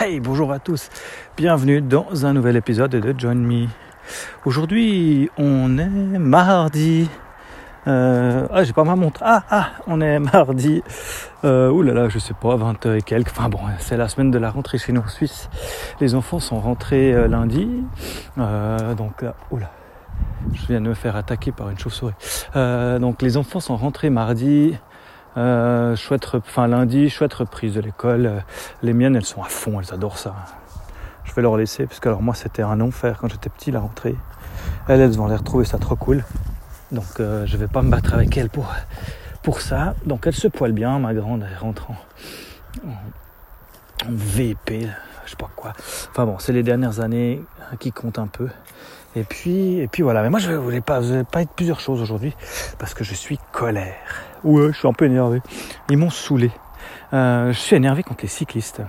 Hey, bonjour à tous. Bienvenue dans un nouvel épisode de Join Me. Aujourd'hui, on est mardi. Euh, ah, j'ai pas ma montre. Ah, ah, on est mardi. Euh, ouh là là, je sais pas, 20 et quelques. Enfin bon, c'est la semaine de la rentrée chez nous en Suisse. Les enfants sont rentrés euh, lundi. Euh, donc, oula. Je viens de me faire attaquer par une chauve-souris. Donc les enfants sont rentrés mardi. Euh, chouette, enfin lundi, chouette reprise de l'école. Euh, les miennes, elles sont à fond, elles adorent ça. Je vais leur laisser, parce que alors moi, c'était un enfer quand j'étais petit, la rentrée. Elles, elles vont les retrouver ça trop cool. Donc euh, je vais pas me battre avec elles pour, pour ça. Donc elle se poile bien, ma grande, elle rentre en, VP, je sais pas quoi. Enfin bon, c'est les dernières années qui comptent un peu. Et puis, et puis voilà. Mais moi, je voulais pas, je voulais pas être plusieurs choses aujourd'hui parce que je suis colère. Ouais, je suis un peu énervé. Ils m'ont saoulé. Euh, je suis énervé contre les cyclistes.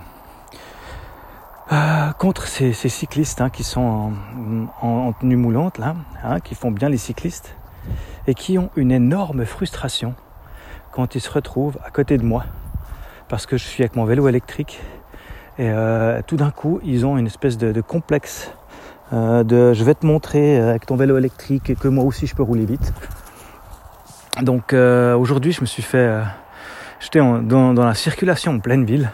Euh, contre ces, cyclistes hein, qui sont en, tenue moulante là, hein, qui font bien les cyclistes et qui ont une énorme frustration quand ils se retrouvent à côté de moi parce que je suis avec mon vélo électrique et euh, tout d'un coup ils ont une espèce de, complexe euh, de je vais te montrer avec ton vélo électrique que moi aussi je peux rouler vite. Donc euh, aujourd'hui je me suis fait, j'étais dans, la circulation en pleine ville,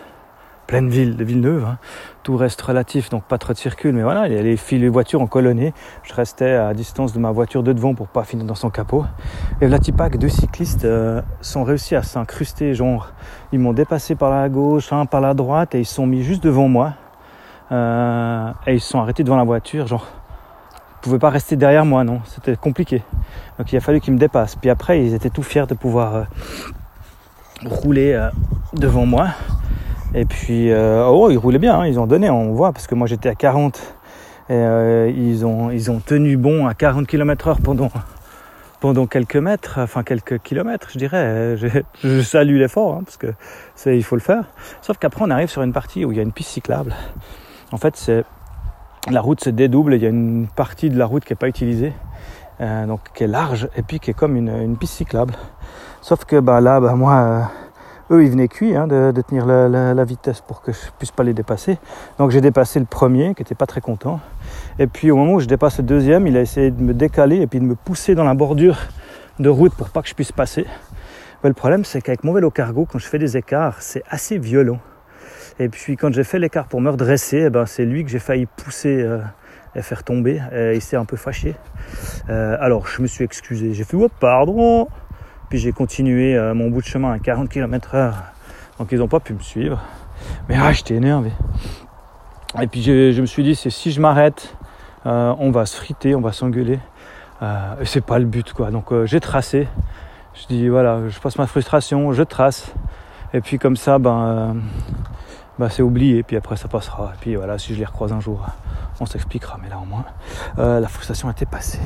pleine ville de Villeneuve, hein. tout reste relatif donc pas trop de circule, mais voilà il y a les fils les voitures en colonnée, je restais à distance de ma voiture de devant pour pas finir dans son capot. Et pack deux cyclistes euh, sont réussi à s'incruster, genre ils m'ont dépassé par la gauche, un par la droite et ils sont mis juste devant moi. Euh, et ils se sont arrêtés devant la voiture, genre, ils pouvaient pas rester derrière moi, non, c'était compliqué. Donc il a fallu qu'ils me dépassent. Puis après, ils étaient tout fiers de pouvoir euh, rouler devant moi. Et puis, euh, oh, ils roulaient bien, hein, ils ont donné, on voit, parce que moi j'étais à 40 et euh, ils ont ils ont tenu bon à 40 km/h pendant pendant quelques mètres, enfin quelques kilomètres, je dirais. Je, salue l'effort, hein, parce que c'est il faut le faire. Sauf qu'après, on arrive sur une partie où il y a une piste cyclable. En fait, c'est la route se dédouble. Il y a une partie de la route qui n'est pas utilisée, euh, donc qui est large et puis qui est comme une, une piste cyclable. Sauf que bah, là, bah, moi, euh, eux, ils venaient cuits hein, de, tenir la, vitesse pour que je puisse pas les dépasser. Donc j'ai dépassé le premier, qui était pas très content. Et puis au moment où je dépasse le deuxième, il a essayé de me décaler et puis de me pousser dans la bordure de route pour pas que je puisse passer. Mais le problème, c'est qu'avec mon vélo cargo, quand je fais des écarts, c'est assez violent. Et puis quand j'ai fait l'écart pour me redresser, eh ben, c'est lui que j'ai failli pousser euh, et faire tomber. Il s'est un peu fâché. Euh, alors je me suis excusé. J'ai fait oh, pardon. Puis j'ai continué euh, mon bout de chemin à 40 km heure. Donc ils n'ont pas pu me suivre. Mais ah, j'étais énervé. Et puis je, me suis dit, c'est si je m'arrête, euh, on va se friter, on va s'engueuler. Euh, c'est pas le but quoi. Donc j'ai tracé. Je dis voilà, je passe ma frustration, je trace. Et puis comme ça, ben bah, c'est oublié, puis après ça passera. Et puis voilà, si je les recroise un jour, on s'expliquera. Mais là au moins, euh, la frustration était passée.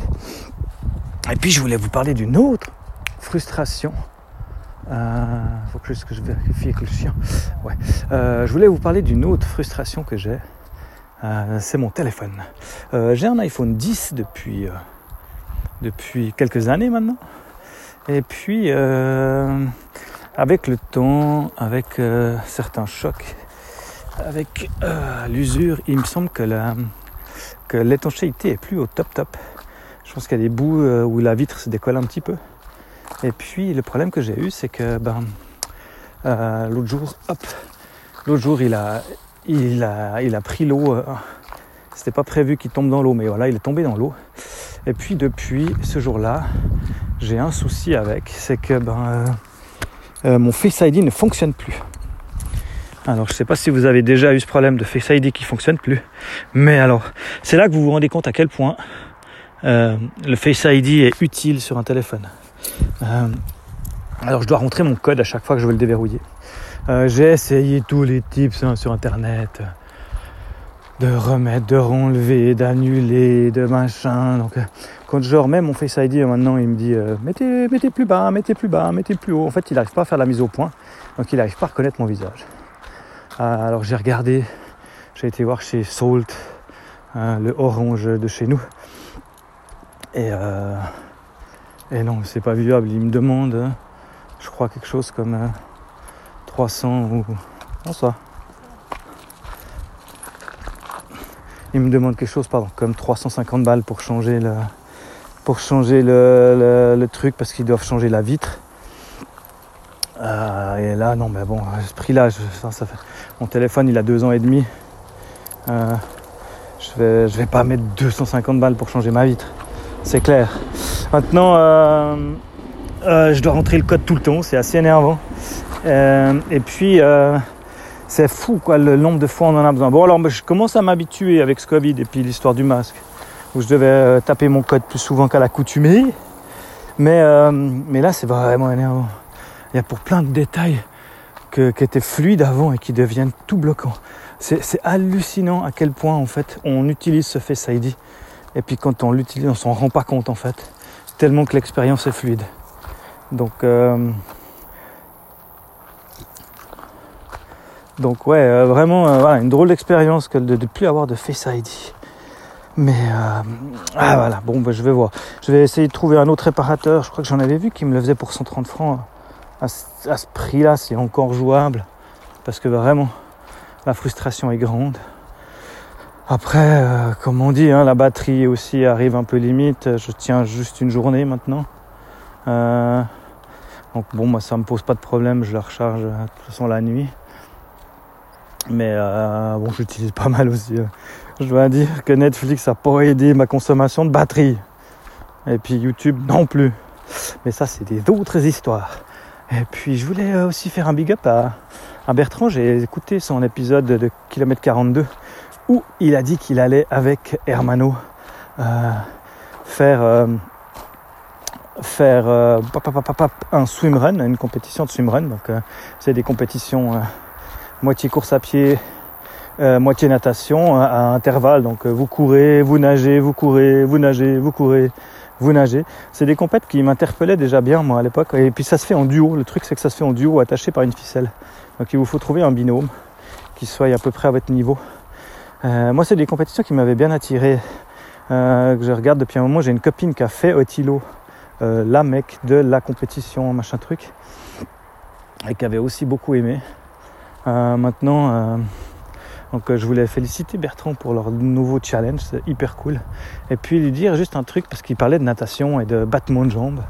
Et puis je voulais vous parler d'une autre frustration. Euh, faut que je, que vérifie avec le chien. Ouais. Euh, je voulais vous parler d'une autre frustration que j'ai. Euh, c'est mon téléphone. J'ai un iPhone 10 depuis, depuis quelques années maintenant. Et puis, avec le temps, avec certains chocs, avec l'usure, il me semble que la que l'étanchéité est plus au top top. Je pense qu'il y a des bouts où la vitre se décolle un petit peu. Et puis le problème que j'ai eu, c'est que ben euh, l'autre jour, hop, l'autre jour il a il a il a pris l'eau. Euh, C'était pas prévu qu'il tombe dans l'eau, mais voilà, il est tombé dans l'eau. Et puis depuis ce jour-là, j'ai un souci avec, c'est que ben mon Face ID ne fonctionne plus. Alors je ne sais pas si vous avez déjà eu ce problème de Face ID qui fonctionne plus, mais alors c'est là que vous vous rendez compte à quel point euh, le Face ID est utile sur un téléphone. Euh, alors je dois rentrer mon code à chaque fois que je veux le déverrouiller. Euh, J'ai essayé tous les tips hein, sur internet de remettre, de renlever, d'annuler, de machin. Donc quand je remets mon Face ID maintenant, il me dit euh, mettez, mettez plus bas, mettez plus bas, mettez plus haut. En fait, il n'arrive pas à faire la mise au point, donc il n'arrive pas à reconnaître mon visage. Euh, alors j'ai regardé, j'ai été voir chez Salt, hein, le orange de chez nous. Et, euh, et non, c'est pas viable. Il me demande, je crois, quelque chose comme euh, 300 ou. Non, ça. ils me demandent quelque chose, pardon, comme 350 balles pour changer le, pour changer le, le, truc parce qu'ils doivent changer la vitre. Euh, et là, non, mais bon, ce prix-là, mon téléphone, il a deux ans et demi. Euh, je vais, je vais pas mettre 250 balles pour changer ma vitre, c'est clair. Maintenant, euh, je dois rentrer le code tout le temps, c'est assez énervant. et puis, c'est fou quoi, le nombre de fois on en a besoin. Bon, alors je commence à m'habituer avec ce Covid et puis l'histoire du masque, où je devais taper mon code plus souvent qu'à l'accoutumée. Mais, mais là, c'est vraiment énervant. Il y a pour plein de détails que, qui étaient fluides avant et qui deviennent tout bloquants. C'est hallucinant à quel point en fait on utilise ce Face ID et puis quand on l'utilise on s'en rend pas compte en fait tellement que l'expérience est fluide. Donc euh, donc ouais euh, vraiment euh, voilà, une drôle d'expérience que de ne plus avoir de Face ID. Mais ah voilà bon bah, je vais voir. Je vais essayer de trouver un autre réparateur. Je crois que j'en avais vu qui me le faisait pour 130 francs à ce, prix-là, c'est encore jouable. Parce que vraiment, la frustration est grande. Après, euh, comme on dit, hein, la batterie aussi arrive un peu limite. Je tiens juste une journée maintenant. Euh, donc bon, moi ça me pose pas de problème, je la recharge euh, de toute façon la nuit. Mais bon, j'utilise pas mal aussi. Je dois dire que Netflix a pas aidé ma consommation de batterie. Et puis YouTube non plus. Mais ça, c'est des autres histoires. Et puis je voulais aussi faire un big up à, Bertrand. J'ai écouté son épisode de Kilomètre 42 où il a dit qu'il allait avec Hermano euh, faire euh, faire un swimrun, une compétition de swimrun. Donc c'est des compétitions moitié course à pied, moitié natation à intervalles. Donc vous courez, vous nagez, vous courez, vous nagez, vous courez, vous nagez. C'est des compètes qui m'interpellaient déjà bien moi à l'époque. Et puis ça se fait en duo. Le truc c'est que ça se fait en duo attaché par une ficelle. Donc il vous faut trouver un binôme qui soit à peu près à votre niveau. Euh, moi c'est des compétitions qui m'avaient bien attiré. Euh, que je regarde depuis un moment. J'ai une copine qui a fait Otilo, euh, la mec de la compétition, machin truc. Et qui avait aussi beaucoup aimé. maintenant donc je voulais féliciter Bertrand pour leur nouveau challenge, c'est hyper cool. Et puis lui dire juste un truc parce qu'il parlait de natation et de battement de jambes.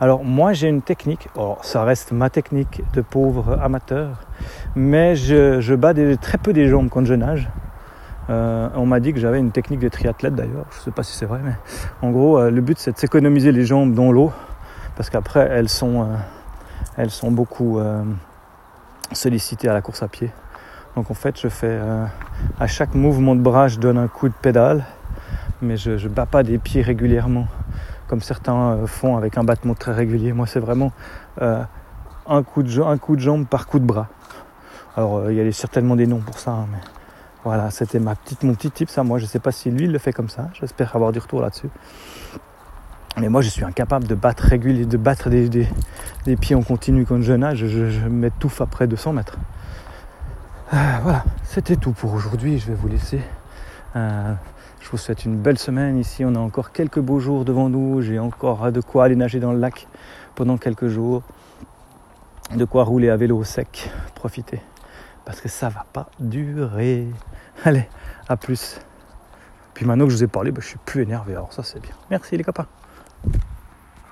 Alors moi j'ai une technique, oh, ça reste ma technique de pauvre amateur, mais je, bats très peu des jambes quand je nage. Euh, on m'a dit que j'avais une technique de triathlète d'ailleurs, je ne sais pas si c'est vrai, mais en gros euh, le but c'est de s'économiser les jambes dans l'eau, parce qu'après elles sont, elles sont beaucoup sollicitées à la course à pied. Donc en fait, je fais euh, à chaque mouvement de bras, je donne un coup de pédale, mais je ne bats pas des pieds régulièrement, comme certains euh, font avec un battement très régulier. Moi, c'est vraiment euh, un, coup de, un coup de jambe par coup de bras. Alors, il y a certainement des noms pour ça, hein, mais voilà, c'était ma petite, mon petit tip, ça. Moi, je ne sais pas si lui, il le fait comme ça. J'espère avoir du retour là-dessus. Mais moi, je suis incapable de battre régulier, de battre des, pieds en continu quand je nage. Je, m'étouffe après 200 mètres. Euh, voilà, c'était tout pour aujourd'hui. Je vais vous laisser. Euh, je vous souhaite une belle semaine. Ici, on a encore quelques beaux jours devant nous. J'ai encore de quoi aller nager dans le lac pendant quelques jours. De quoi rouler à vélo sec. Profitez. Parce que ça va pas durer. Allez, à plus. Puis maintenant que je vous ai parlé, bah, je suis plus énervé. Alors ça, c'est bien. Merci les copains.